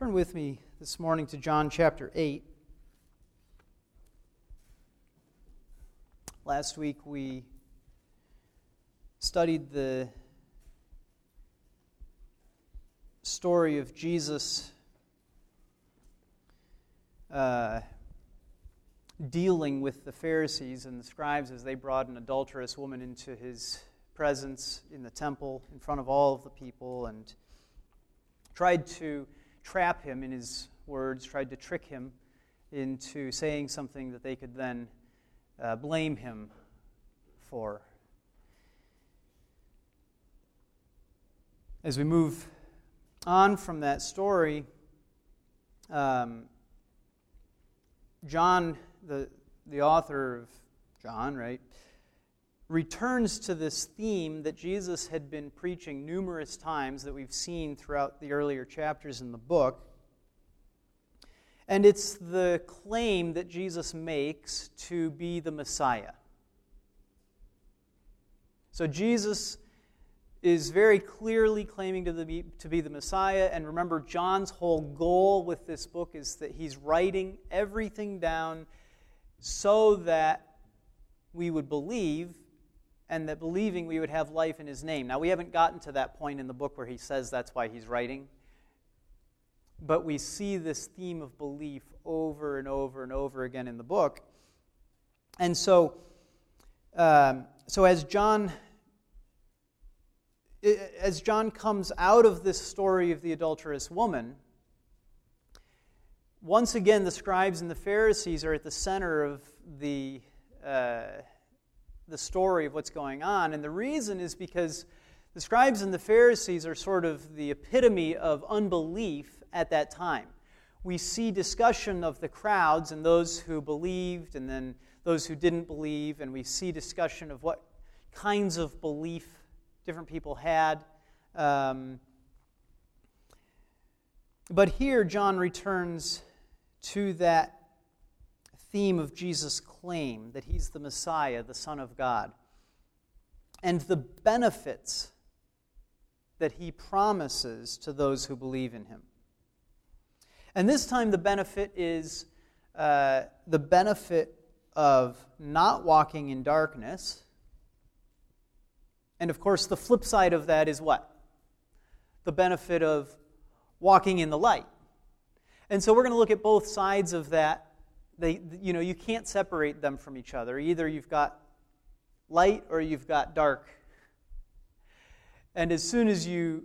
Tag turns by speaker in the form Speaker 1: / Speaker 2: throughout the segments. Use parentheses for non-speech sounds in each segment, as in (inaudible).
Speaker 1: Turn with me this morning to John chapter 8. Last week we studied the story of Jesus uh, dealing with the Pharisees and the scribes as they brought an adulterous woman into his presence in the temple in front of all of the people and tried to trap him in his words, tried to trick him into saying something that they could then uh, blame him for. As we move on from that story, um, John, the, the author of John, right, returns to this theme that Jesus had been preaching numerous times that we've seen throughout the earlier chapters in the book. And it's the claim that Jesus makes to be the Messiah. So Jesus is very clearly claiming to, the, to be the Messiah. And remember, John's whole goal with this book is that he's writing everything down so that we would believe and that believing we would have life in his name. Now, we haven't gotten to that point in the book where he says that's why he's writing. But we see this theme of belief over and over and over again in the book. And so, um, so as John as John comes out of this story of the adulterous woman, once again the scribes and the Pharisees are at the center of the uh, the story of what's going on. And the reason is because the scribes and the Pharisees are sort of the epitome of unbelief at that time. We see discussion of the crowds and those who believed and then those who didn't believe, and we see discussion of what kinds of belief different people had. Um, but here, John returns to that theme of Jesus' claim that he's the Messiah, the Son of God, and the benefits that he promises to those who believe in him. And this time, the benefit is uh, the benefit of not walking in darkness. And of course, the flip side of that is what? The benefit of walking in the light. And so we're going to look at both sides of that they, you know, you can't separate them from each other. Either you've got light or you've got dark. And as soon as you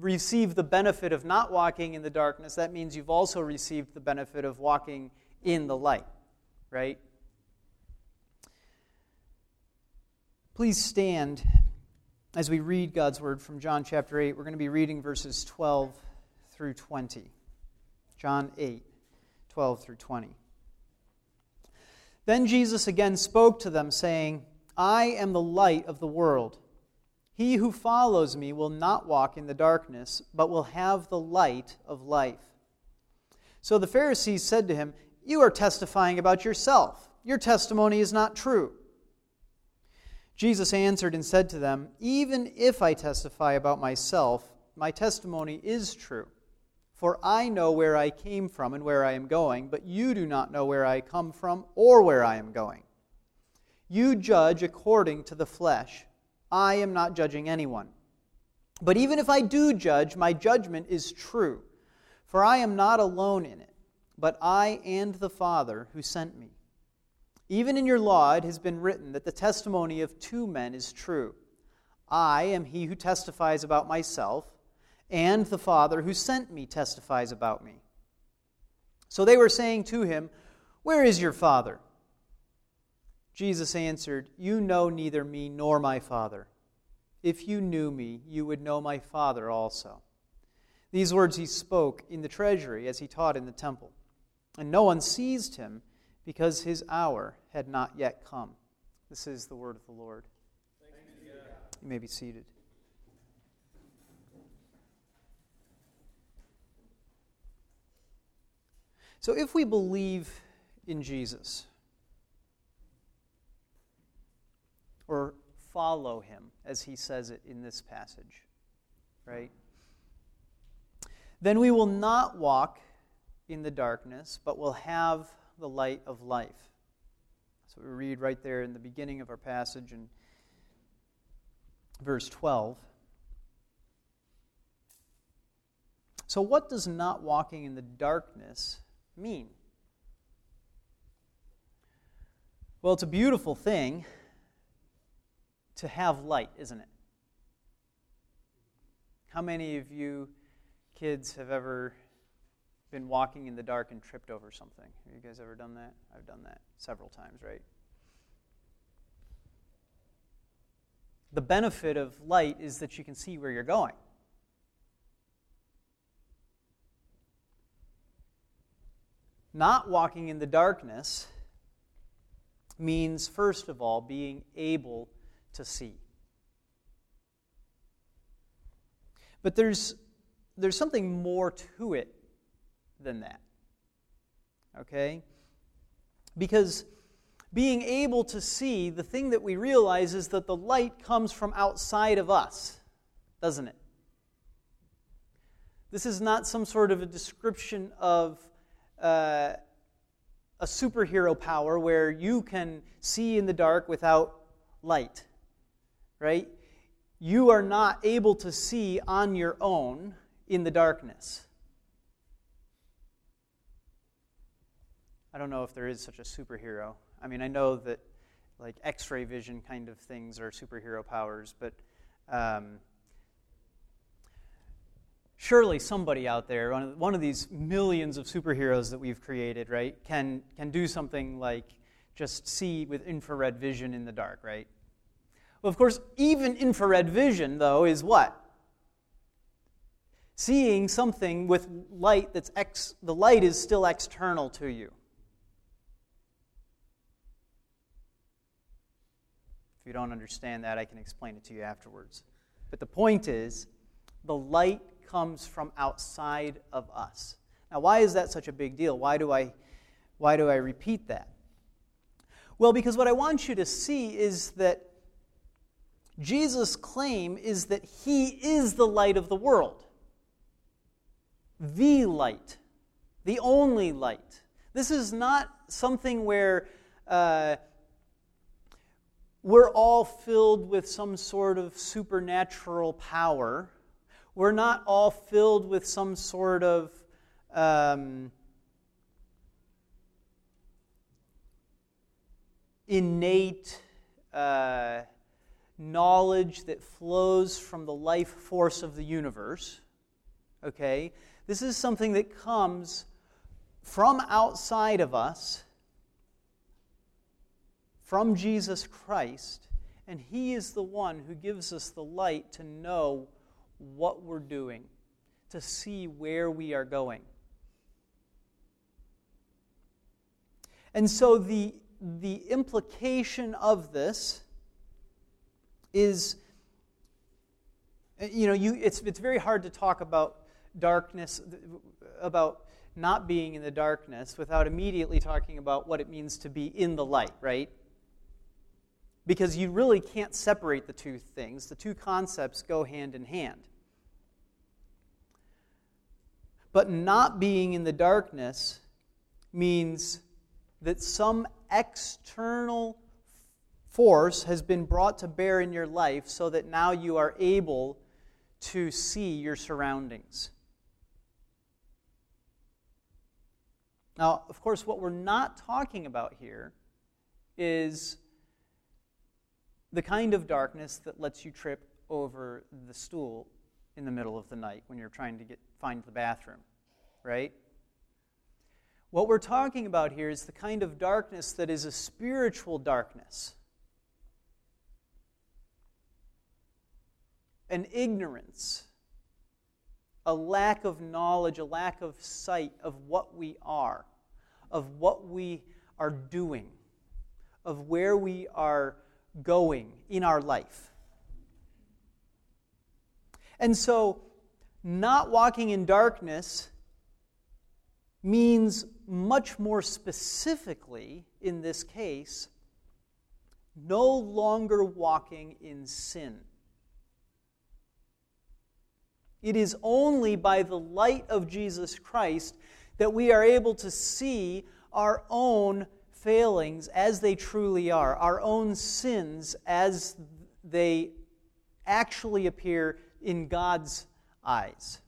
Speaker 1: receive the benefit of not walking in the darkness, that means you've also received the benefit of walking in the light, right? Please stand as we read God's word from John chapter 8. We're going to be reading verses 12 through 20. John 8, 12 through 20. Then Jesus again spoke to them, saying, I am the light of the world. He who follows me will not walk in the darkness, but will have the light of life. So the Pharisees said to him, You are testifying about yourself. Your testimony is not true. Jesus answered and said to them, Even if I testify about myself, my testimony is true. For I know where I came from and where I am going, but you do not know where I come from or where I am going. You judge according to the flesh. I am not judging anyone. But even if I do judge, my judgment is true. For I am not alone in it, but I and the Father who sent me. Even in your law it has been written that the testimony of two men is true. I am he who testifies about myself and the Father who sent me testifies about me. So they were saying to him, Where is your Father? Jesus answered, You know neither me nor my Father. If you knew me, you would know my Father also. These words he spoke in the treasury as he taught in the temple. And no one seized him because his hour had not yet come. This is the word of the Lord. You may be seated. So if we believe in Jesus, or follow him, as he says it in this passage, right? then we will not walk in the darkness, but will have the light of life. So we read right there in the beginning of our passage in verse 12. So, what does not walking in the darkness mean? Well, it's a beautiful thing to have light, isn't it? How many of you kids have ever been walking in the dark and tripped over something? Have you guys ever done that? I've done that several times, right? The benefit of light is that you can see where you're going. Not walking in the darkness means, first of all, being able to see. But there's, there's something more to it than that. Okay? Because being able to see, the thing that we realize is that the light comes from outside of us, doesn't it? This is not some sort of a description of uh, a superhero power where you can see in the dark without light, right? you are not able to see on your own in the darkness. I don't know if there is such a superhero. I mean, I know that like x ray vision kind of things are superhero powers, but um, surely somebody out there, one of, these millions of superheroes that we've created, right, can, can do something like just see with infrared vision in the dark, right? Well, of course, even infrared vision, though, is what? Seeing something with light that's ex, the light is still external to you. If you don't understand that, I can explain it to you afterwards. But the point is, the light comes from outside of us. Now, why is that such a big deal? Why do I, why do I repeat that? Well, because what I want you to see is that Jesus' claim is that he is the light of the world. The light. The only light. This is not something where uh, we're all filled with some sort of supernatural power. We're not all filled with some sort of um, innate. Uh, knowledge that flows from the life force of the universe. Okay? This is something that comes from outside of us, from Jesus Christ, and He is the one who gives us the light to know what we're doing, to see where we are going. And so the, the implication of this is, uh, you know, you, it's, it's very hard to talk about darkness, about not being in the darkness, without immediately talking about what it means to be in the light, right? Because you really can't separate the two things. The two concepts go hand in hand. But not being in the darkness means that some external force has been brought to bear in your life so that now you are able to see your surroundings. Now, of course, what we're not talking about here is the kind of darkness that lets you trip over the stool in the middle of the night when you're trying to get, find the bathroom, right? What we're talking about here is the kind of darkness that is a spiritual darkness. an ignorance, a lack of knowledge, a lack of sight of what we are, of what we are doing, of where we are going in our life. And so, not walking in darkness means much more specifically, in this case, no longer walking in sin. It is only by the light of Jesus Christ that we are able to see our own failings as they truly are, our own sins as they actually appear in God's eyes.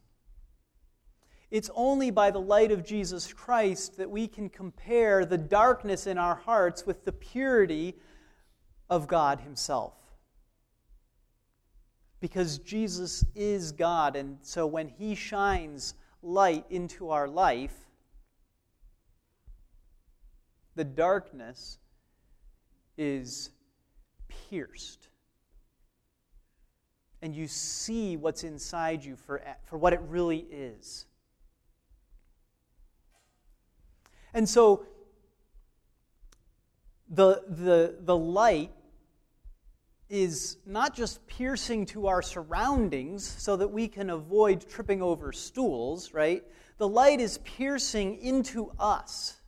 Speaker 1: It's only by the light of Jesus Christ that we can compare the darkness in our hearts with the purity of God Himself. Because Jesus is God, and so when He shines light into our life, the darkness is pierced. And you see what's inside you for, for what it really is. And so the, the, the light is not just piercing to our surroundings so that we can avoid tripping over stools, right? The light is piercing into us.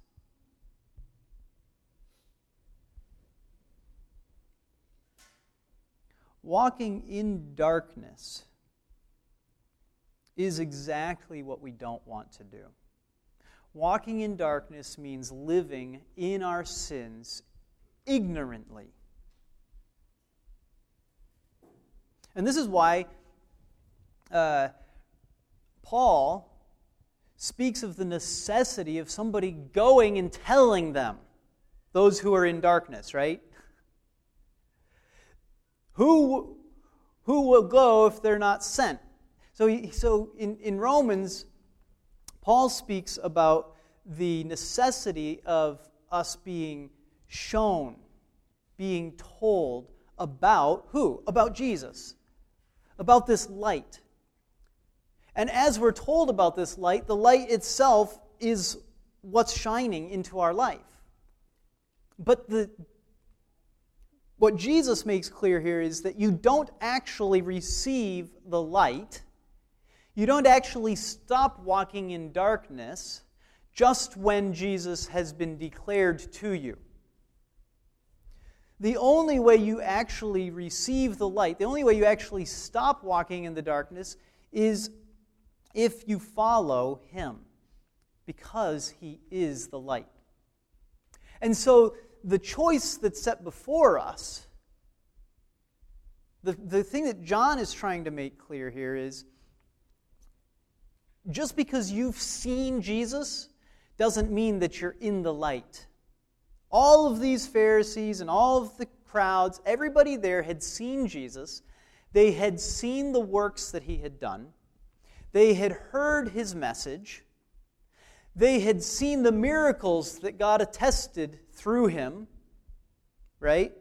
Speaker 1: Walking in darkness is exactly what we don't want to do. Walking in darkness means living in our sins ignorantly. And this is why uh, Paul speaks of the necessity of somebody going and telling them, those who are in darkness, right? Who, who will go if they're not sent? So, so in, in Romans, Paul speaks about the necessity of us being shown, being told about who? About Jesus, about this light. And as we're told about this light, the light itself is what's shining into our life. But the, what Jesus makes clear here is that you don't actually receive the light you don't actually stop walking in darkness just when Jesus has been declared to you. The only way you actually receive the light, the only way you actually stop walking in the darkness is if you follow Him, because He is the light. And so the choice that's set before us, the, the thing that John is trying to make clear here is just because you've seen Jesus doesn't mean that you're in the light. All of these Pharisees and all of the crowds, everybody there had seen Jesus. They had seen the works that he had done. They had heard his message. They had seen the miracles that God attested through him, right?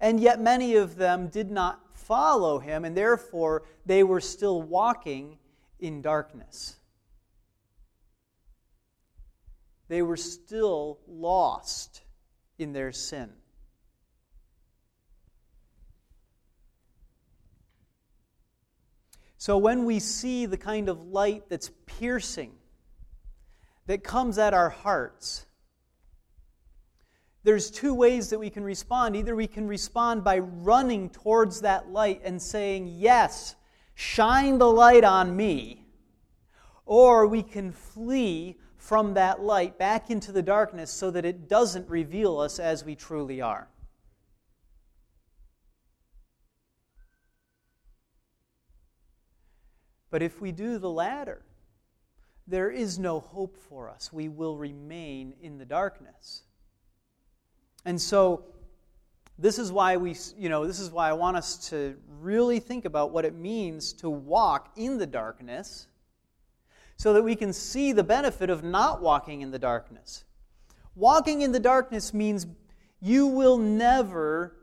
Speaker 1: And yet many of them did not follow him, and therefore they were still walking in darkness. They were still lost in their sin. So when we see the kind of light that's piercing, that comes at our hearts, there's two ways that we can respond. Either we can respond by running towards that light and saying, Yes, shine the light on me, or we can flee from that light back into the darkness so that it doesn't reveal us as we truly are. But if we do the latter, there is no hope for us. We will remain in the darkness. And so, this is why we, you know, this is why I want us to really think about what it means to walk in the darkness so that we can see the benefit of not walking in the darkness. Walking in the darkness means you will never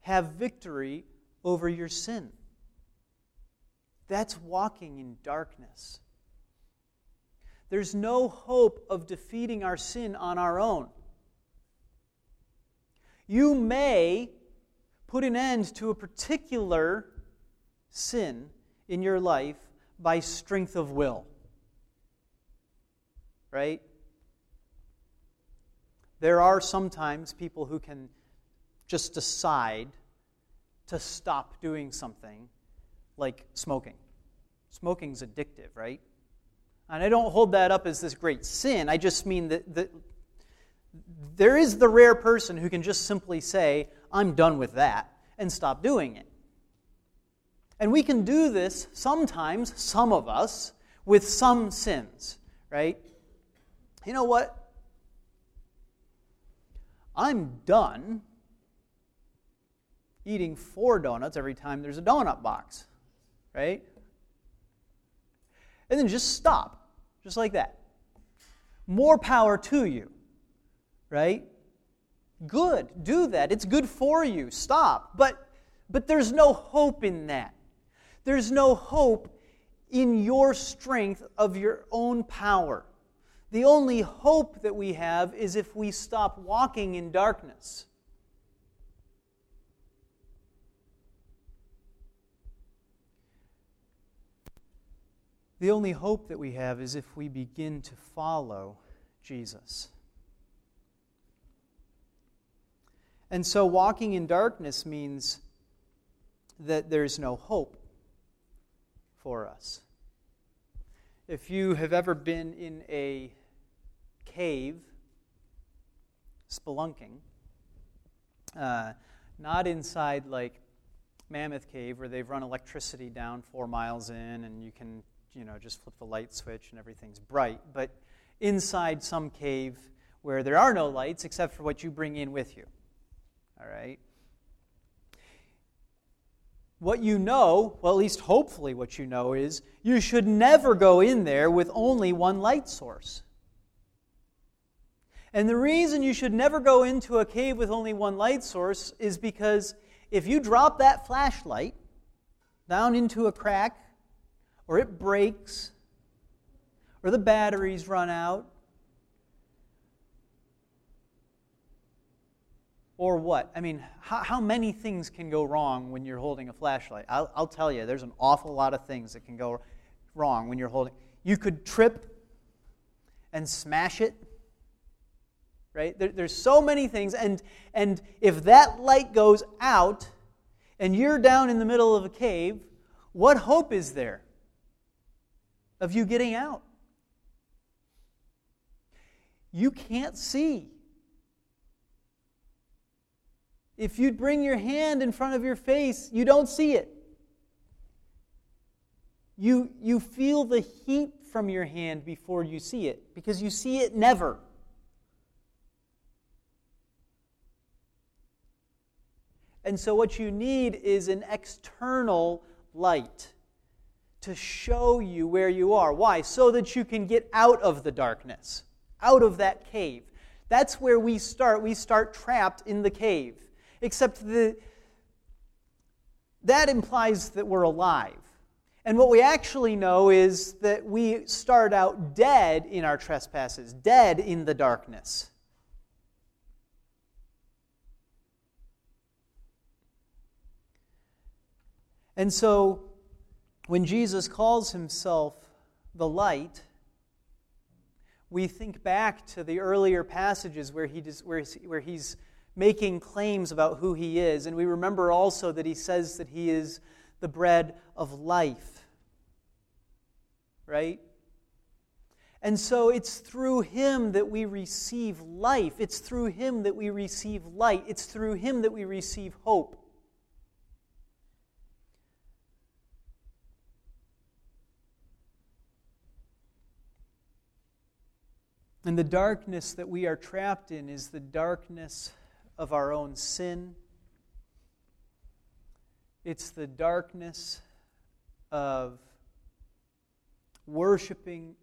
Speaker 1: have victory over your sin. That's walking in darkness. There's no hope of defeating our sin on our own. You may put an end to a particular sin in your life by strength of will. Right? There are sometimes people who can just decide to stop doing something like smoking. Smoking's addictive, right? And I don't hold that up as this great sin. I just mean that, that there is the rare person who can just simply say, I'm done with that, and stop doing it. And we can do this sometimes, some of us, with some sins, right? You know what? I'm done eating four donuts every time there's a donut box, right? And then just stop, just like that. More power to you, right? Good, do that. It's good for you. Stop. But but there's no hope in that. There's no hope in your strength of your own power. The only hope that we have is if we stop walking in darkness. The only hope that we have is if we begin to follow Jesus. And so, walking in darkness means that there's no hope for us. If you have ever been in a cave spelunking, uh, not inside like Mammoth Cave where they've run electricity down four miles in and you can you know, just flip the light switch and everything's bright. But inside some cave where there are no lights except for what you bring in with you. All right? What you know, well, at least hopefully what you know, is you should never go in there with only one light source. And the reason you should never go into a cave with only one light source is because if you drop that flashlight down into a crack or it breaks, or the batteries run out, or what? I mean, how, how, many things can go wrong when you're holding a flashlight? I'll, I'll tell you, there's an awful lot of things that can go wrong when you're holding. You could trip and smash it, right? There, there's so many things, and and if that light goes out, and you're down in the middle of a cave, what hope is there? Of you getting out. You can't see. If you bring your hand in front of your face, you don't see it. You, you feel the heat from your hand before you see it because you see it never. And so, what you need is an external light to show you where you are. Why? So that you can get out of the darkness, out of that cave. That's where we start. We start trapped in the cave. Except the, that implies that we're alive. And what we actually know is that we start out dead in our trespasses, dead in the darkness. And so when Jesus calls himself the light, we think back to the earlier passages where, he where, where he's making claims about who he is. And we remember also that he says that he is the bread of life. Right? And so it's through him that we receive life. It's through him that we receive light. It's through him that we receive hope. And the darkness that we are trapped in is the darkness of our own sin. It's the darkness of worshiping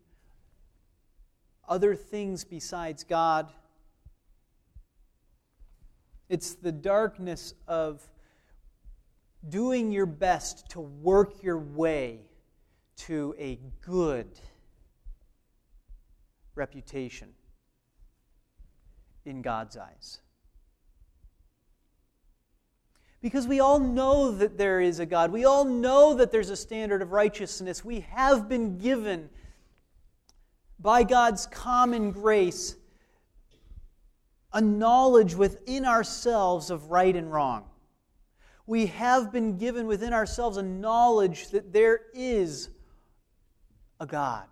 Speaker 1: other things besides God. It's the darkness of doing your best to work your way to a good reputation in God's eyes. Because we all know that there is a God. We all know that there's a standard of righteousness. We have been given, by God's common grace, a knowledge within ourselves of right and wrong. we have been given within ourselves a knowledge that there is a God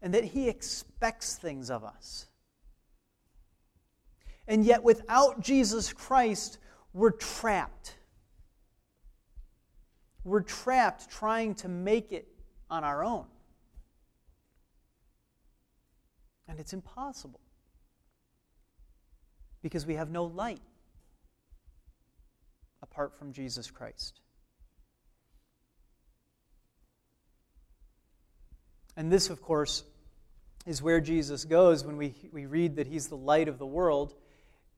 Speaker 1: and that He expects things of us. And yet, without Jesus Christ, we're trapped. We're trapped trying to make it on our own. And it's impossible because we have no light apart from Jesus Christ. And this, of course, is where Jesus goes when we, we read that he's the light of the world.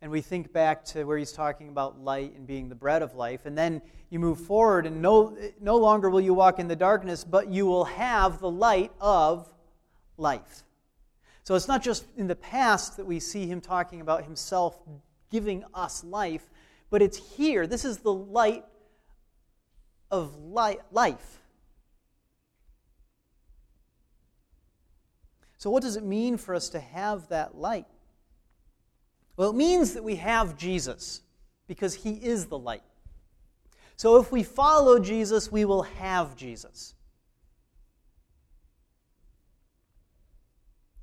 Speaker 1: And we think back to where he's talking about light and being the bread of life. And then you move forward, and no, no longer will you walk in the darkness, but you will have the light of life. So it's not just in the past that we see him talking about himself giving us life, but it's here. This is the light of life. So, what does it mean for us to have that light? Well, it means that we have Jesus because he is the light. So, if we follow Jesus, we will have Jesus.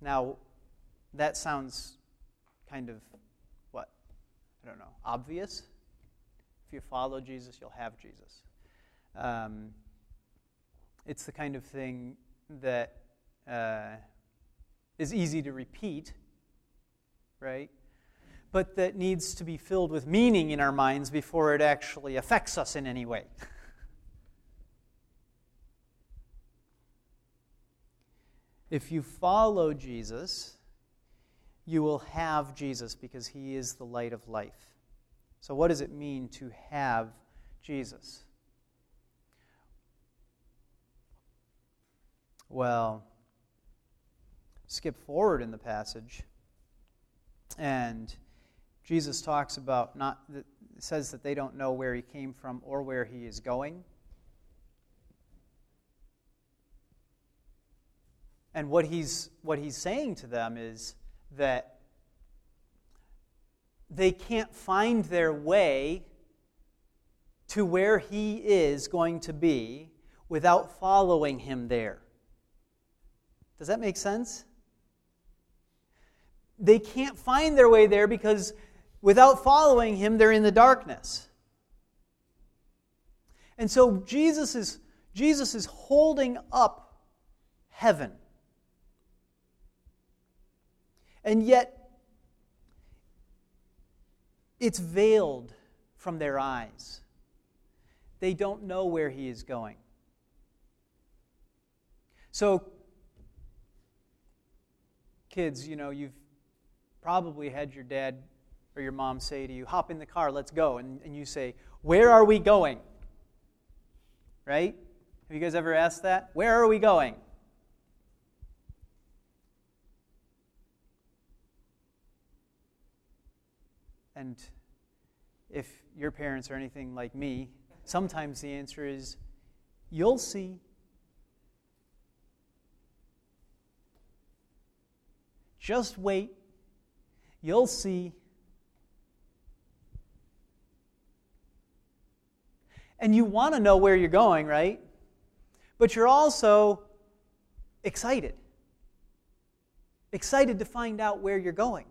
Speaker 1: Now, that sounds kind of what? I don't know, obvious. If you follow Jesus, you'll have Jesus. Um, it's the kind of thing that uh, is easy to repeat, right? But that needs to be filled with meaning in our minds before it actually affects us in any way. (laughs) if you follow Jesus, you will have Jesus because he is the light of life. So, what does it mean to have Jesus? Well, skip forward in the passage, and Jesus talks about not says that they don't know where he came from or where he is going. And what he's what he's saying to them is that they can't find their way to where he is going to be without following him there. Does that make sense? They can't find their way there because without following him, they're in the darkness. And so Jesus is, Jesus is holding up heaven. And yet, it's veiled from their eyes. They don't know where he is going. So, kids, you know, you've probably had your dad or your mom say to you, Hop in the car, let's go. And, and you say, Where are we going? Right? Have you guys ever asked that? Where are we going? And if your parents are anything like me, sometimes the answer is, You'll see. Just wait. You'll see. And you want to know where you're going, right? But you're also excited. Excited to find out where you're going.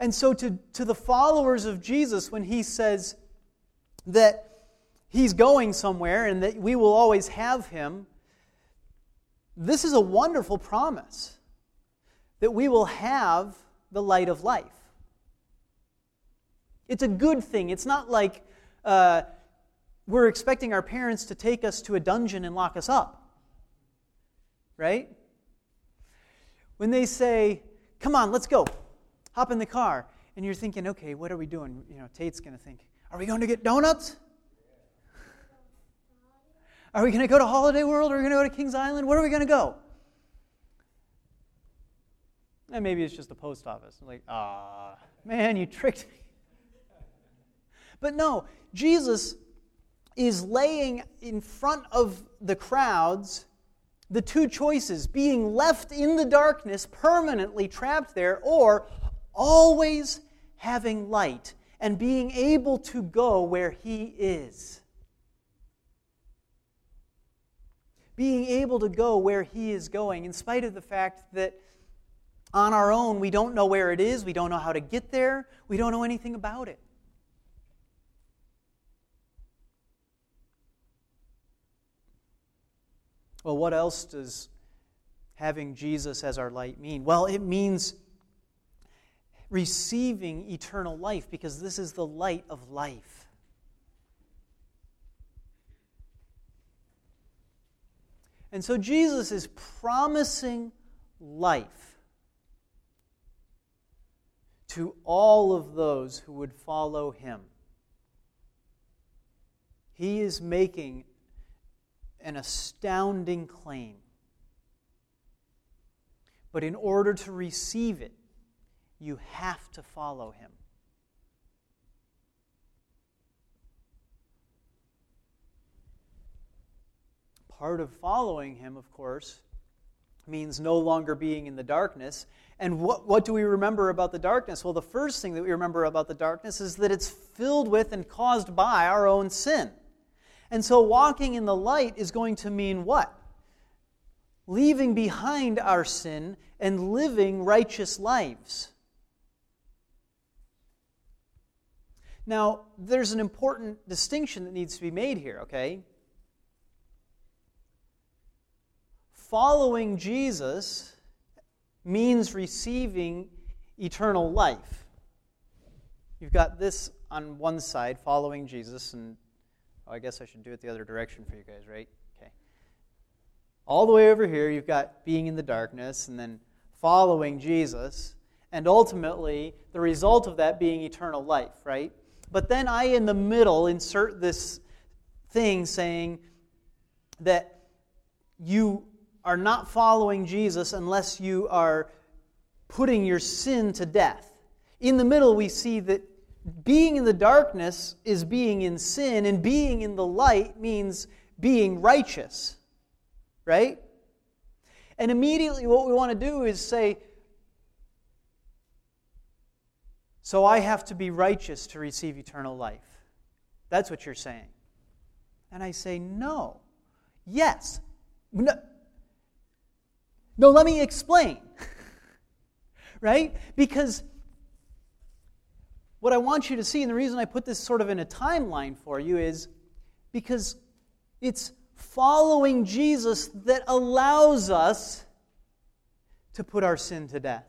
Speaker 1: And so, to, to the followers of Jesus, when he says that he's going somewhere and that we will always have him, this is a wonderful promise that we will have the light of life. It's a good thing. It's not like uh, we're expecting our parents to take us to a dungeon and lock us up. Right? When they say, come on, let's go, hop in the car, and you're thinking, okay, what are we doing? You know, Tate's going to think, are we going to get donuts? Are we going to go to Holiday World? Are we going to go to Kings Island? Where are we going to go? And maybe it's just the post office. Like, ah, man, you tricked me. (laughs) But no, Jesus is laying in front of the crowds the two choices being left in the darkness, permanently trapped there, or always having light and being able to go where He is. Being able to go where He is going, in spite of the fact that on our own we don't know where it is, we don't know how to get there, we don't know anything about it. Well, what else does having Jesus as our light mean? Well, it means receiving eternal life because this is the light of life. And so Jesus is promising life to all of those who would follow him. He is making an astounding claim. But in order to receive it, you have to follow him. Part of following him, of course, means no longer being in the darkness. And what, what do we remember about the darkness? Well, the first thing that we remember about the darkness is that it's filled with and caused by our own sin. And so walking in the light is going to mean what? Leaving behind our sin and living righteous lives. Now, there's an important distinction that needs to be made here, okay? Following Jesus means receiving eternal life. You've got this on one side, following Jesus, and oh, I guess I should do it the other direction for you guys, right? Okay. All the way over here, you've got being in the darkness, and then following Jesus, and ultimately the result of that being eternal life, right? But then I, in the middle, insert this thing saying that you are not following Jesus unless you are putting your sin to death. In the middle, we see that being in the darkness is being in sin, and being in the light means being righteous. Right? And immediately, what we want to do is say, So I have to be righteous to receive eternal life. That's what you're saying. And I say, No. Yes. No, no let me explain. (laughs) right? Because what I want you to see, and the reason I put this sort of in a timeline for you, is because it's following Jesus that allows us to put our sin to death.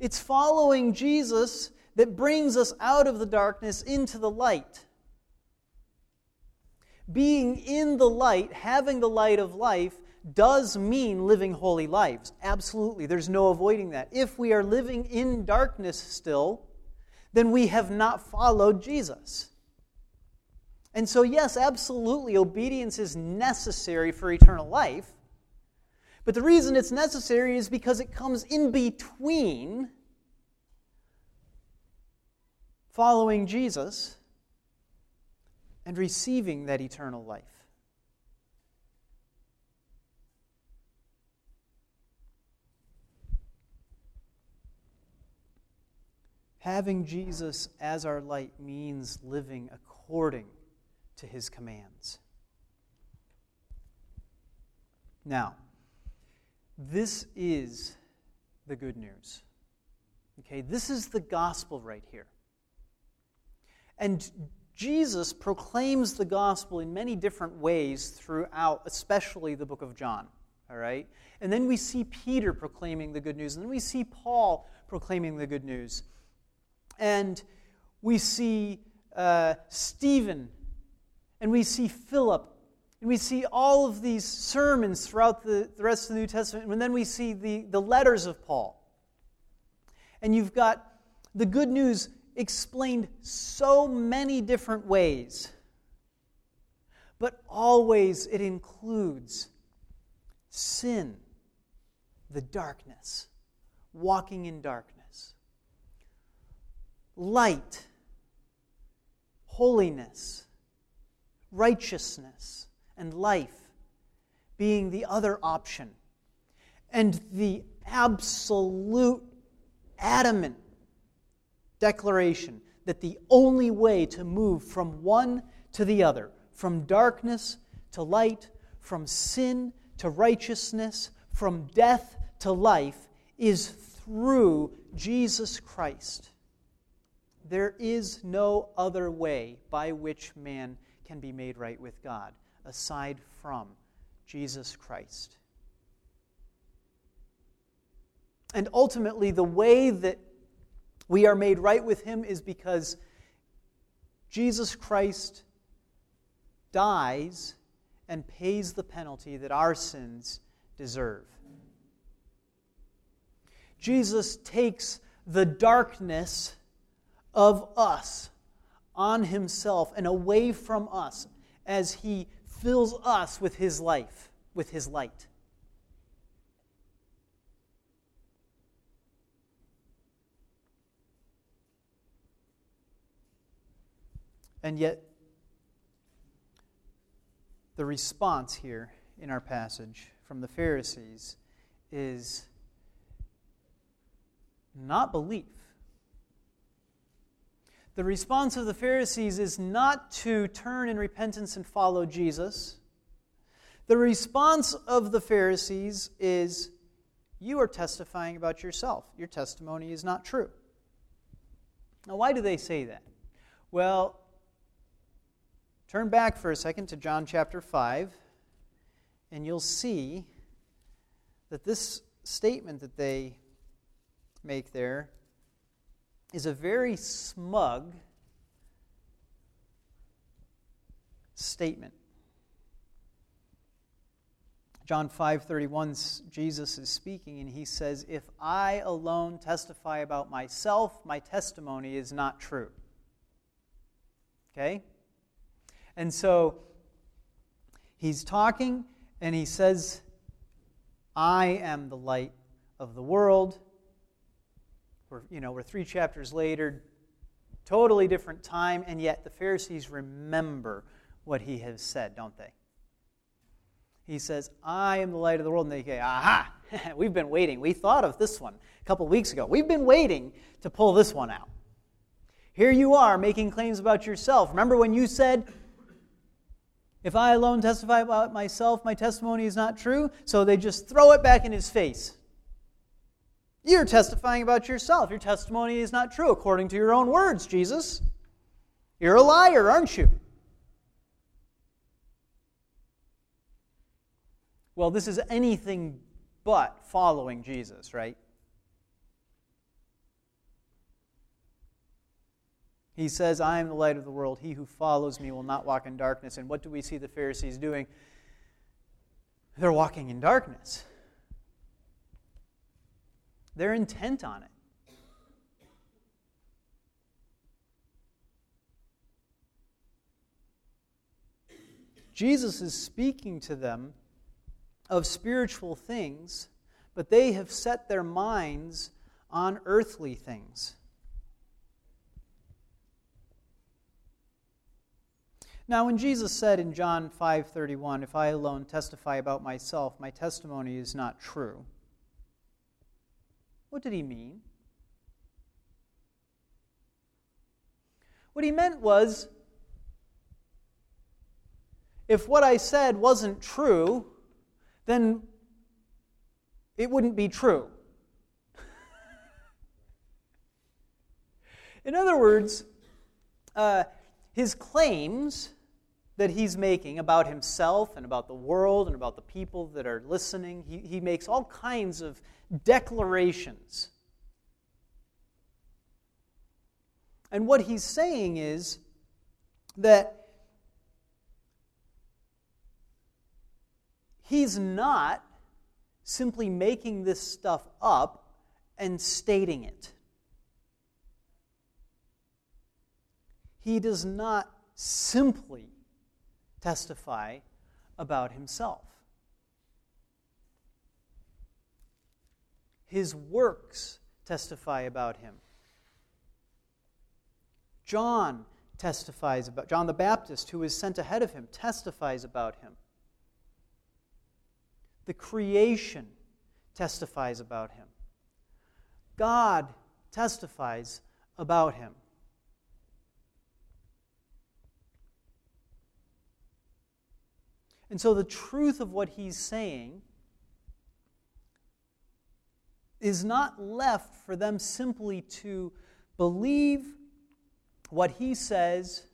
Speaker 1: It's following Jesus that brings us out of the darkness into the light. Being in the light, having the light of life, does mean living holy lives. Absolutely. There's no avoiding that. If we are living in darkness still, then we have not followed Jesus. And so, yes, absolutely, obedience is necessary for eternal life. But the reason it's necessary is because it comes in between following Jesus and receiving that eternal life. Having Jesus as our light means living according to his commands. Now, this is the good news. Okay, this is the gospel right here. And Jesus proclaims the gospel in many different ways throughout, especially the book of John. All right? And then we see Peter proclaiming the good news. And then we see Paul proclaiming the good news. And we see uh, Stephen. And we see Philip and we see all of these sermons throughout the, the rest of the New Testament. And then we see the, the letters of Paul. And you've got the good news explained so many different ways. But always it includes sin, the darkness, walking in darkness, light, holiness, righteousness and life being the other option. And the absolute adamant declaration that the only way to move from one to the other, from darkness to light, from sin to righteousness, from death to life, is through Jesus Christ. There is no other way by which man can be made right with God aside from Jesus Christ. And ultimately, the way that we are made right with Him is because Jesus Christ dies and pays the penalty that our sins deserve. Jesus takes the darkness of us on himself and away from us as he fills us with his life, with his light. And yet, the response here in our passage from the Pharisees is not belief. The response of the Pharisees is not to turn in repentance and follow Jesus. The response of the Pharisees is you are testifying about yourself. Your testimony is not true. Now, why do they say that? Well, turn back for a second to John chapter 5, and you'll see that this statement that they make there is a very smug statement. John 5:31 Jesus is speaking and he says, "If I alone testify about myself, my testimony is not true." Okay? And so he's talking and he says, "I am the light of the world." We're, you know, we're three chapters later, totally different time, and yet the Pharisees remember what he has said, don't they? He says, I am the light of the world. And they say, Aha, (laughs) we've been waiting. We thought of this one a couple weeks ago. We've been waiting to pull this one out. Here you are making claims about yourself. Remember when you said, If I alone testify about myself, my testimony is not true? So they just throw it back in his face. You're testifying about yourself. Your testimony is not true according to your own words, Jesus. You're a liar, aren't you? Well, this is anything but following Jesus, right? He says, I am the light of the world. He who follows me will not walk in darkness. And what do we see the Pharisees doing? They're walking in darkness. They're intent on it. Jesus is speaking to them of spiritual things, but they have set their minds on earthly things. Now when Jesus said in John 5:31, "If I alone testify about myself, my testimony is not true." What did he mean? What he meant was if what I said wasn't true, then it wouldn't be true. (laughs) In other words, uh, his claims that he's making about himself and about the world and about the people that are listening, he, he makes all kinds of declarations. And what he's saying is that he's not simply making this stuff up and stating it. He does not simply testify about himself. His works testify about him. John testifies about John the Baptist who is sent ahead of him testifies about him. The creation testifies about him. God testifies about him. And so the truth of what he's saying is not left for them simply to believe what he says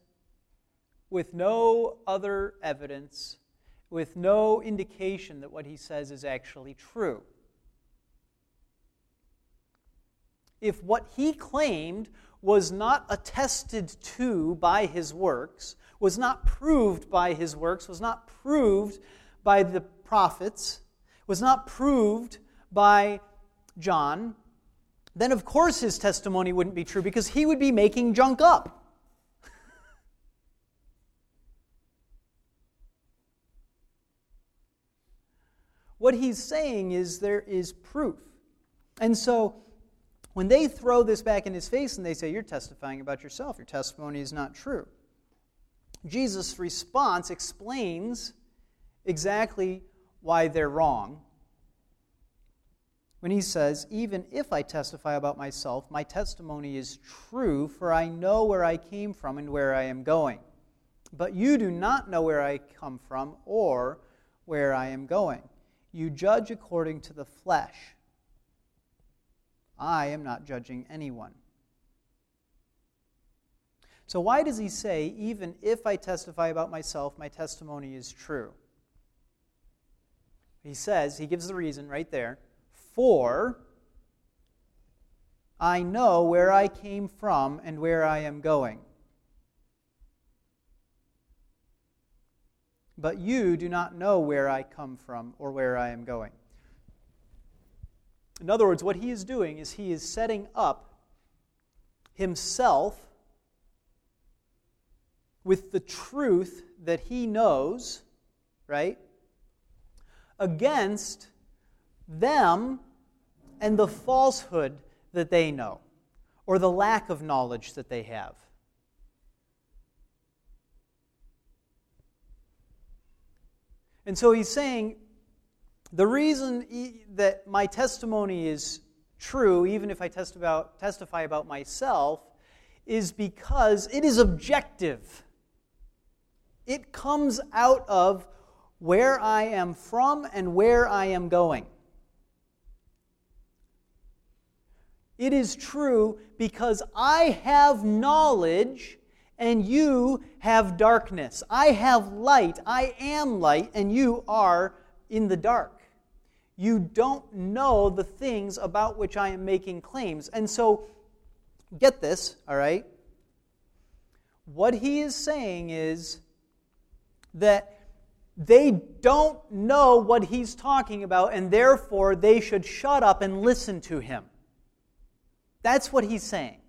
Speaker 1: with no other evidence, with no indication that what he says is actually true. If what he claimed was not attested to by his works, was not proved by his works, was not proved by the prophets, was not proved by John, then of course his testimony wouldn't be true because he would be making junk up. (laughs) what he's saying is there is proof. And so when they throw this back in his face and they say, You're testifying about yourself, your testimony is not true. Jesus' response explains exactly why they're wrong when he says, Even if I testify about myself, my testimony is true, for I know where I came from and where I am going. But you do not know where I come from or where I am going. You judge according to the flesh. I am not judging anyone. So, why does he say, even if I testify about myself, my testimony is true? He says, he gives the reason right there for I know where I came from and where I am going. But you do not know where I come from or where I am going. In other words, what he is doing is he is setting up himself with the truth that he knows, right, against them and the falsehood that they know, or the lack of knowledge that they have. And so he's saying the reason that my testimony is true, even if I testify about myself, is because it is objective. It comes out of where I am from and where I am going. It is true because I have knowledge and you have darkness. I have light. I am light and you are in the dark. You don't know the things about which I am making claims. And so, get this, all right? What he is saying is that they don't know what he's talking about, and therefore they should shut up and listen to him. That's what he's saying.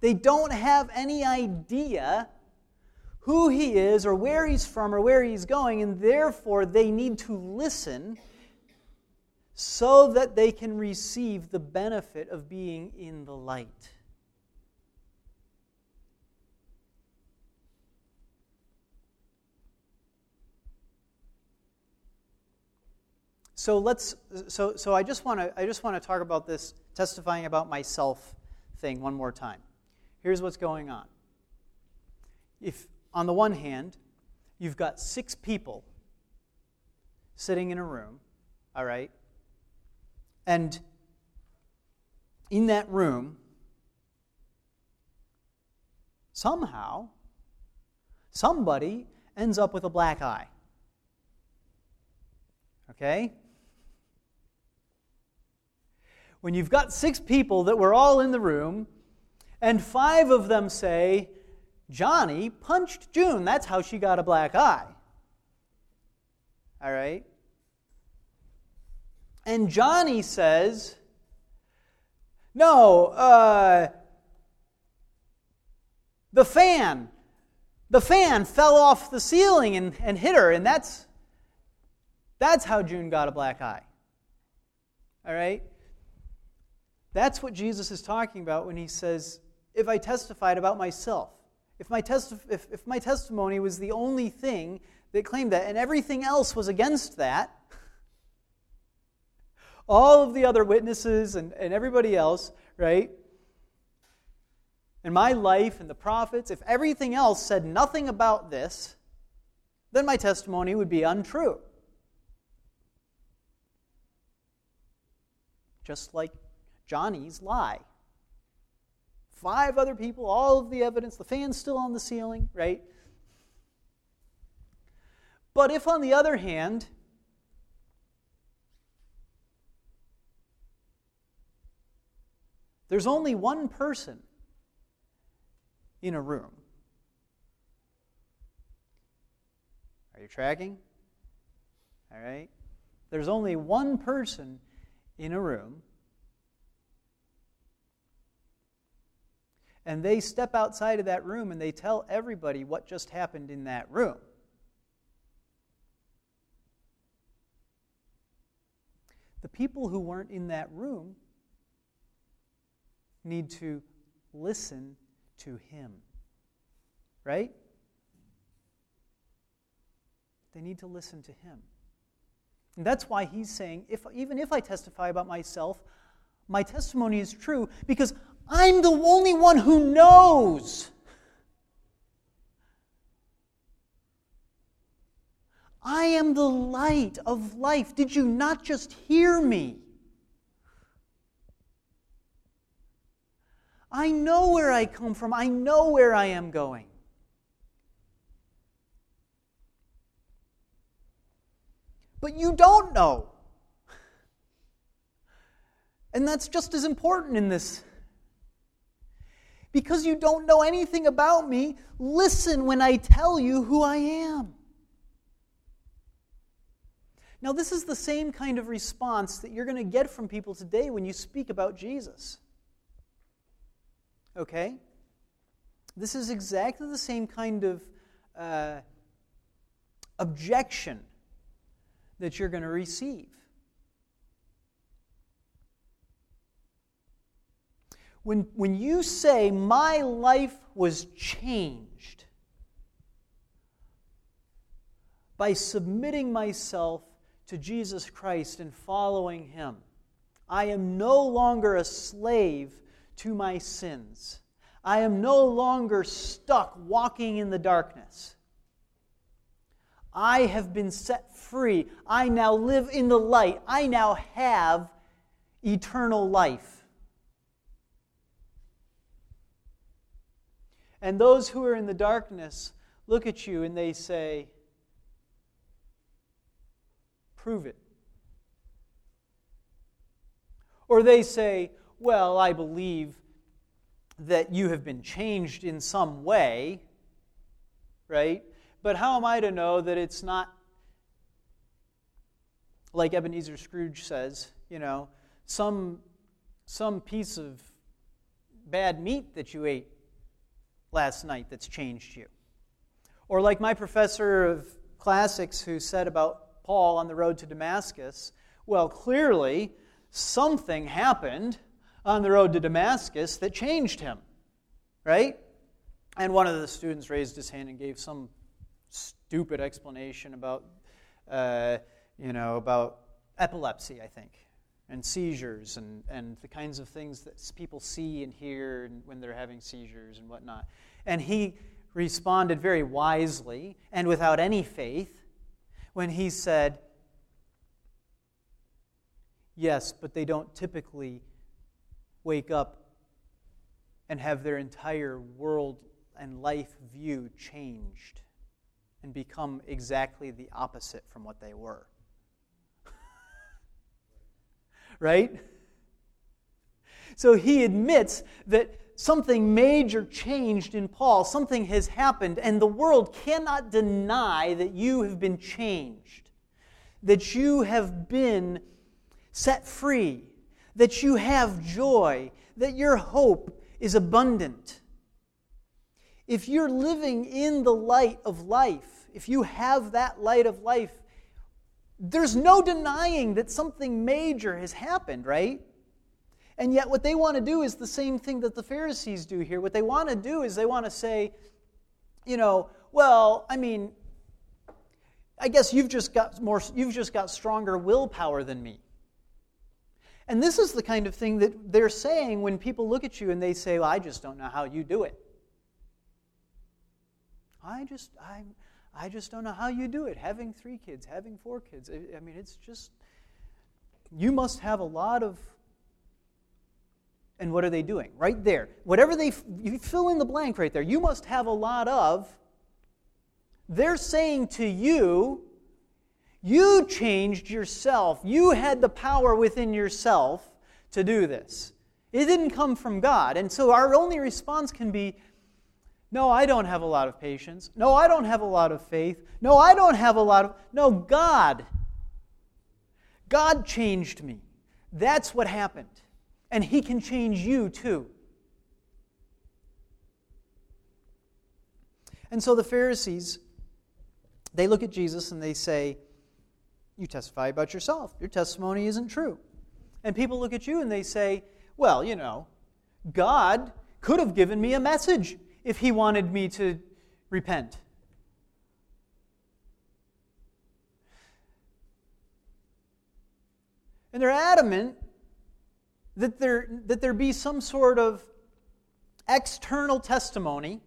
Speaker 1: They don't have any idea who he is or where he's from or where he's going, and therefore they need to listen so that they can receive the benefit of being in the light. So let's so so I just want to I just want to talk about this testifying about myself thing one more time. Here's what's going on. If on the one hand, you've got six people sitting in a room, all right? And in that room, somehow, somebody ends up with a black eye. Okay? When you've got six people that were all in the room, and five of them say, Johnny punched June. That's how she got a black eye. All right? And Johnny says, No, uh, the fan. The fan fell off the ceiling and, and hit her, and that's, that's how June got a black eye. All right? That's what Jesus is talking about when he says, If I testified about myself, if my, if, if my testimony was the only thing that claimed that, and everything else was against that, all of the other witnesses and, and everybody else, right? And my life and the prophets, if everything else said nothing about this, then my testimony would be untrue. Just like Johnny's lie. Five other people, all of the evidence, the fan's still on the ceiling, right? But if, on the other hand, there's only one person in a room, are you tracking? All right? There's only one person in a room, and they step outside of that room and they tell everybody what just happened in that room. The people who weren't in that room need to listen to him. Right? They need to listen to him. And that's why he's saying, if, even if I testify about myself, my testimony is true because I'm the only one who knows. I am the light of life. Did you not just hear me? I know where I come from, I know where I am going. But you don't know. And that's just as important in this. Because you don't know anything about me, listen when I tell you who I am. Now, this is the same kind of response that you're going to get from people today when you speak about Jesus. Okay? This is exactly the same kind of uh, objection that you're going to receive. When, when you say, My life was changed by submitting myself to Jesus Christ and following Him, I am no longer a slave to my sins. I am no longer stuck walking in the darkness. I have been set free. I now live in the light. I now have eternal life. And those who are in the darkness look at you and they say, Prove it. Or they say, well, I believe that you have been changed in some way, right? But how am I to know that it's not like Ebenezer Scrooge says, you know, some, some piece of bad meat that you ate last night that's changed you? Or like my professor of classics who said about Paul on the road to Damascus, well, clearly something happened on the road to Damascus that changed him, right? And one of the students raised his hand and gave some stupid explanation about, uh, you know, about epilepsy, I think, and seizures and, and the kinds of things that people see and hear when they're having seizures and whatnot. And he responded very wisely and without any faith when he said, Yes, but they don't typically wake up and have their entire world and life view changed and become exactly the opposite from what they were. Right? So he admits that something major changed in Paul, something has happened, and the world cannot deny that you have been changed, that you have been set free that you have joy, that your hope is abundant. If you're living in the light of life, if you have that light of life, there's no denying that something major has happened, right? And yet, what they want to do is the same thing that the Pharisees do here. What they want to do is they want to say, you know, well, I mean, I guess you've just got more, you've just got stronger willpower than me. And this is the kind of thing that they're saying when people look at you and they say, well, I just don't know how you do it. I just, I, I just don't know how you do it. Having three kids, having four kids. I, I mean, it's just, you must have a lot of. And what are they doing? Right there. Whatever they, you fill in the blank right there. You must have a lot of. They're saying to you, you changed yourself. You had the power within yourself to do this. It didn't come from God. And so our only response can be no, I don't have a lot of patience. No, I don't have a lot of faith. No, I don't have a lot of. No, God. God changed me. That's what happened. And He can change you too. And so the Pharisees, they look at Jesus and they say, you testify about yourself. Your testimony isn't true. And people look at you and they say, Well, you know, God could have given me a message if He wanted me to repent. And they're adamant that there, that there be some sort of external testimony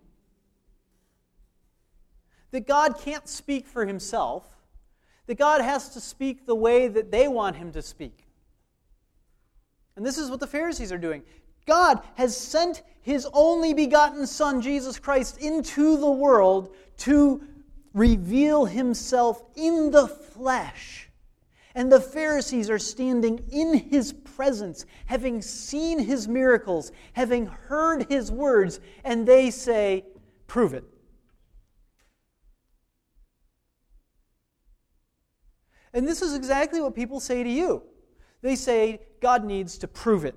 Speaker 1: that God can't speak for Himself that God has to speak the way that they want him to speak. And this is what the Pharisees are doing. God has sent his only begotten Son, Jesus Christ, into the world to reveal himself in the flesh. And the Pharisees are standing in his presence, having seen his miracles, having heard his words, and they say, Prove it. And this is exactly what people say to you. They say, God needs to prove it.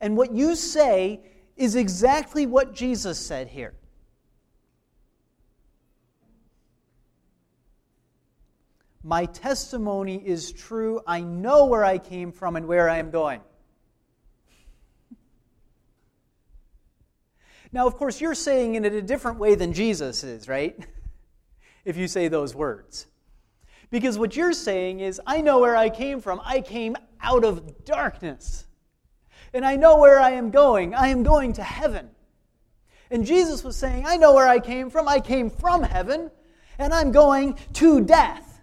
Speaker 1: And what you say is exactly what Jesus said here. My testimony is true. I know where I came from and where I am going. Now, of course, you're saying it in a different way than Jesus is, right? (laughs) if you say those words. Because what you're saying is, I know where I came from. I came out of darkness. And I know where I am going. I am going to heaven. And Jesus was saying, I know where I came from. I came from heaven, and I'm going to death.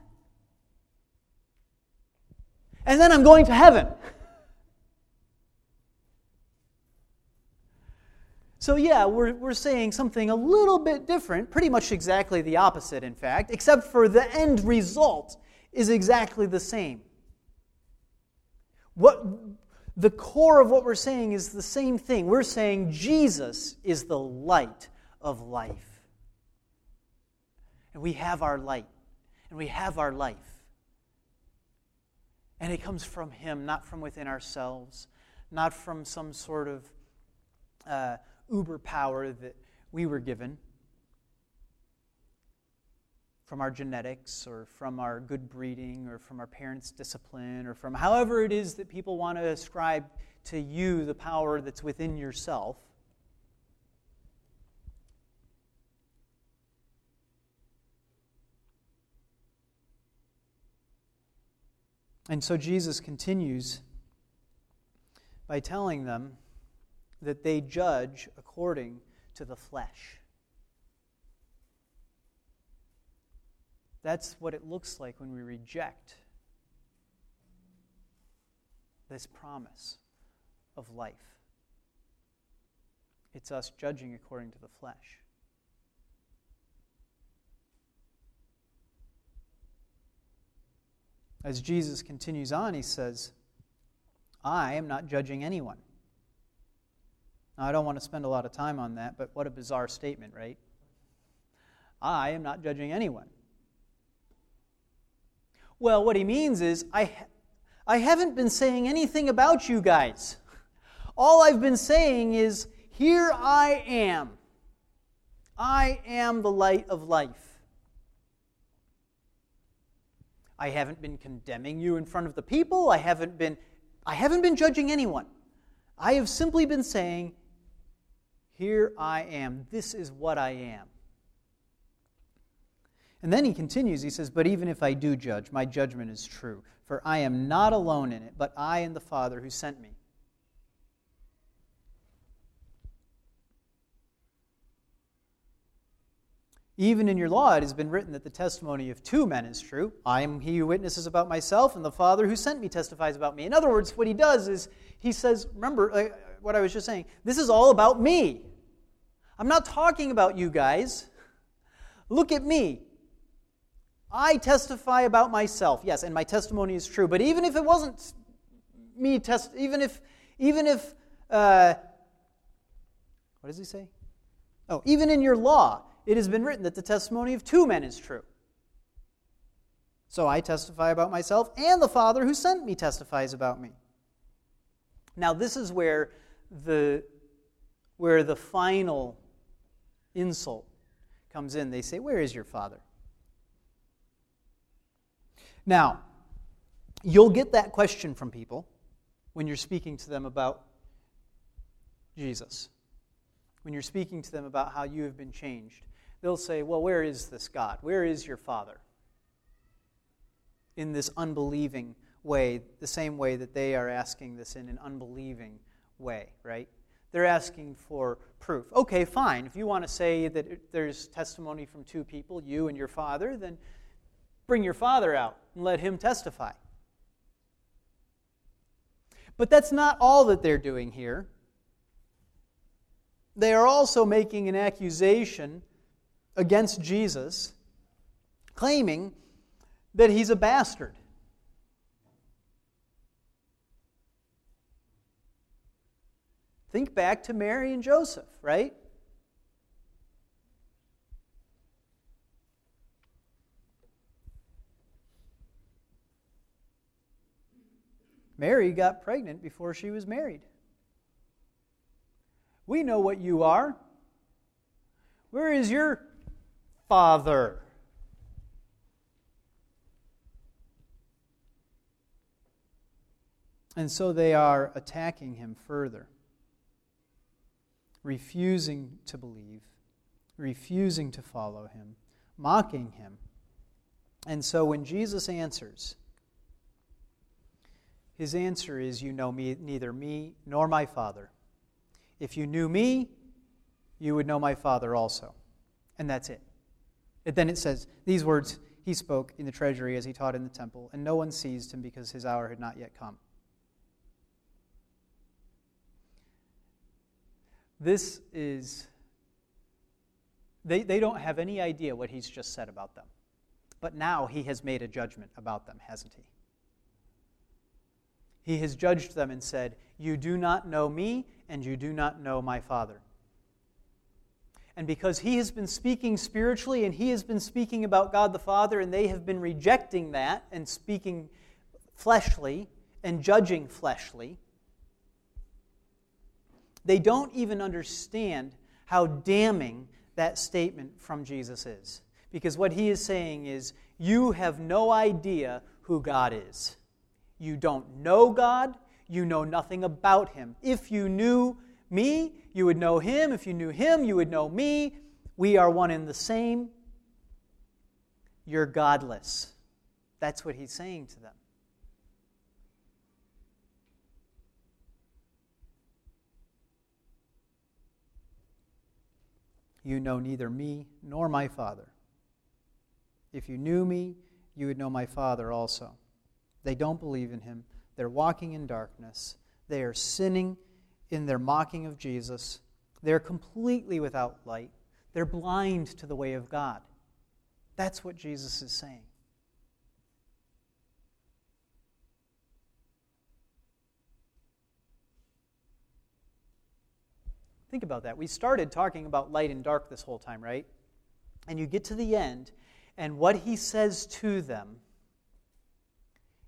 Speaker 1: And then I'm going to heaven. So, yeah, we're, we're saying something a little bit different, pretty much exactly the opposite, in fact, except for the end result is exactly the same. What, the core of what we're saying is the same thing. We're saying Jesus is the light of life. And we have our light, and we have our life. And it comes from Him, not from within ourselves, not from some sort of. Uh, uber power that we were given from our genetics or from our good breeding or from our parents' discipline or from however it is that people want to ascribe to you the power that's within yourself. And so Jesus continues by telling them that they judge according to the flesh. That's what it looks like when we reject this promise of life. It's us judging according to the flesh. As Jesus continues on, he says, I am not judging anyone. Now, I don't want to spend a lot of time on that, but what a bizarre statement, right? I am not judging anyone. Well, what he means is, I, I haven't been saying anything about you guys. All I've been saying is, here I am. I am the light of life. I haven't been condemning you in front of the people. I haven't been I haven't been judging anyone. I have simply been saying here I am. This is what I am. And then he continues, he says, But even if I do judge, my judgment is true, for I am not alone in it, but I and the Father who sent me. Even in your law, it has been written that the testimony of two men is true. I am he who witnesses about myself, and the Father who sent me testifies about me. In other words, what he does is he says, Remember uh, what I was just saying, this is all about me. I'm not talking about you guys. Look at me. I testify about myself. Yes, and my testimony is true. But even if it wasn't me test, even if, even if, uh, what does he say? Oh, even in your law, it has been written that the testimony of two men is true. So I testify about myself, and the Father who sent me testifies about me. Now, this is where the, where the final insult comes in. They say, Where is your Father? Now, you'll get that question from people when you're speaking to them about Jesus, when you're speaking to them about how you have been changed they'll say, Well, where is this God? Where is your Father? In this unbelieving way, the same way that they are asking this in an unbelieving way, right? They're asking for proof. Okay, fine. If you want to say that there's testimony from two people, you and your father, then bring your father out and let him testify. But that's not all that they're doing here. They are also making an accusation against Jesus, claiming that he's a bastard. Think back to Mary and Joseph, right? Mary got pregnant before she was married. We know what you are. Where is your Father. And so they are attacking him further, refusing to believe, refusing to follow him, mocking him. And so when Jesus answers, his answer is, You know me, neither me nor my Father. If you knew me, you would know my Father also. And that's it. And then it says, These words he spoke in the treasury as he taught in the temple, and no one seized him because his hour had not yet come. This is, they, they don't have any idea what he's just said about them. But now he has made a judgment about them, hasn't he? He has judged them and said, You do not know me, and you do not know my Father. And because he has been speaking spiritually and he has been speaking about God the Father, and they have been rejecting that and speaking fleshly and judging fleshly, they don't even understand how damning that statement from Jesus is. Because what he is saying is, you have no idea who God is. You don't know God, you know nothing about him. If you knew me, you would know him. If you knew him, you would know me. We are one and the same. You're godless. That's what he's saying to them. You know neither me nor my Father. If you knew me, you would know my Father also. They don't believe in him. They're walking in darkness. They are sinning in their mocking of Jesus. They're completely without light. They're blind to the way of God. That's what Jesus is saying. Think about that. We started talking about light and dark this whole time, right? And you get to the end, and what he says to them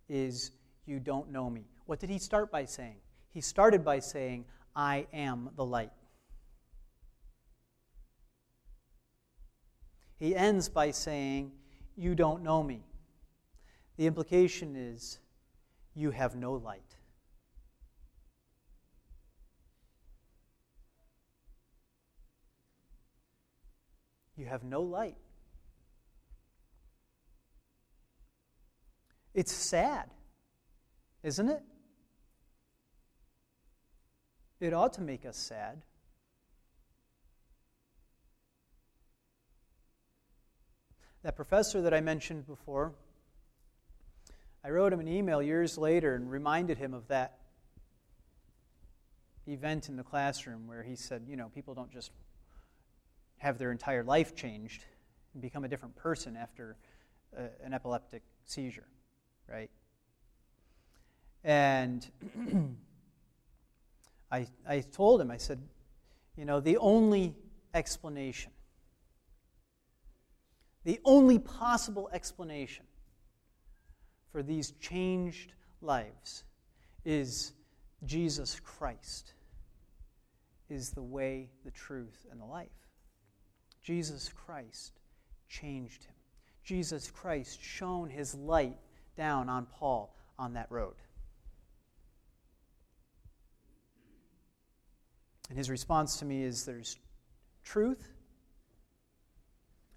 Speaker 1: is, You don't know me. What did he start by saying? He started by saying, I am the light. He ends by saying, You don't know me. The implication is, You have no light. You have no light. It's sad, isn't it? It ought to make us sad. That professor that I mentioned before, I wrote him an email years later and reminded him of that event in the classroom where he said, you know, people don't just have their entire life changed and become a different person after a, an epileptic seizure, right? And (clears throat) I, I told him, I said, you know, the only explanation, the only possible explanation for these changed lives is Jesus Christ is the way, the truth, and the life. Jesus Christ changed him. Jesus Christ shone his light down on Paul on that road. And his response to me is there's truth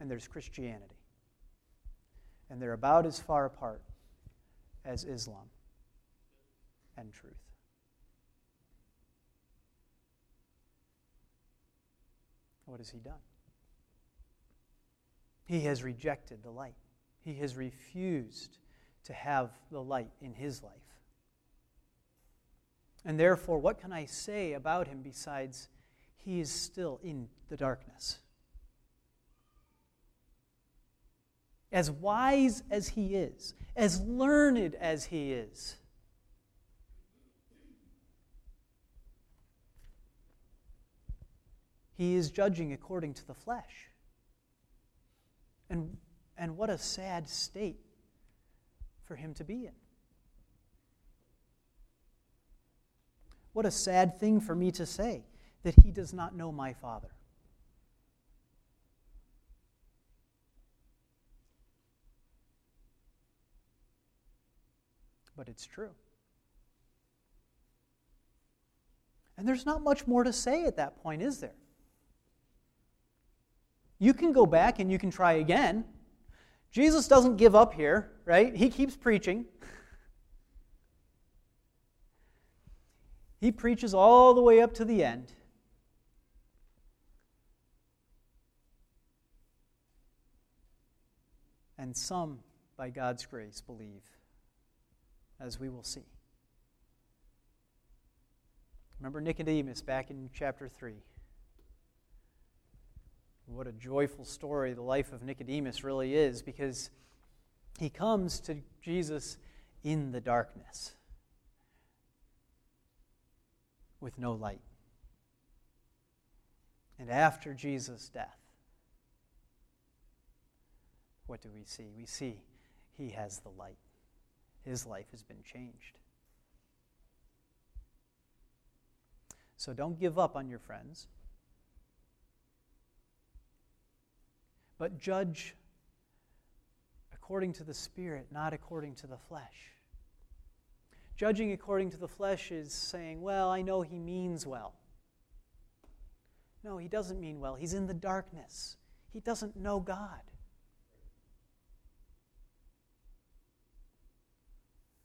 Speaker 1: and there's Christianity. And they're about as far apart as Islam and truth. What has he done? He has rejected the light. He has refused to have the light in his life. And therefore, what can I say about him besides he is still in the darkness? As wise as he is, as learned as he is, he is judging according to the flesh. And, and what a sad state for him to be in. What a sad thing for me to say that he does not know my Father. But it's true. And there's not much more to say at that point, is there? You can go back and you can try again. Jesus doesn't give up here, right? He keeps preaching. He preaches all the way up to the end. And some, by God's grace, believe, as we will see. Remember Nicodemus back in chapter 3. What a joyful story the life of Nicodemus really is because he comes to Jesus in the darkness with no light. And after Jesus' death, what do we see? We see he has the light. His life has been changed. So don't give up on your friends. but judge according to the Spirit, not according to the flesh. Judging according to the flesh is saying, well, I know he means well. No, he doesn't mean well. He's in the darkness, he doesn't know God.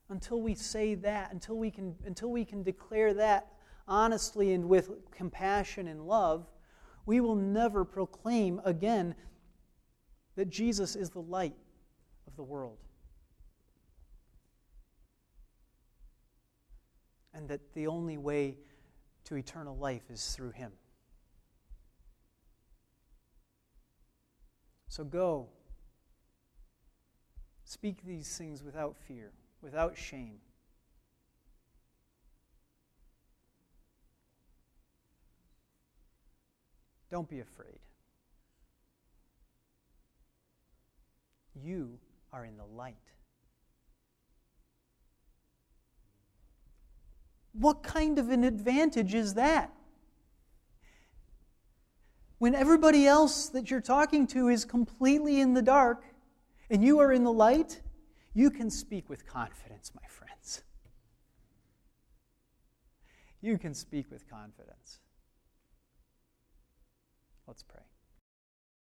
Speaker 1: Until we say that, until we can, until we can declare that honestly and with compassion and love, we will never proclaim again that Jesus is the light of the world. And that the only way to eternal life is through him. So go. Speak these things without fear, without shame. Don't be afraid. You are in the light. What kind of an advantage is that? When everybody else that you're talking to is completely in the dark and you are in the light, you can speak with confidence, my friends. You can speak with confidence. Let's pray.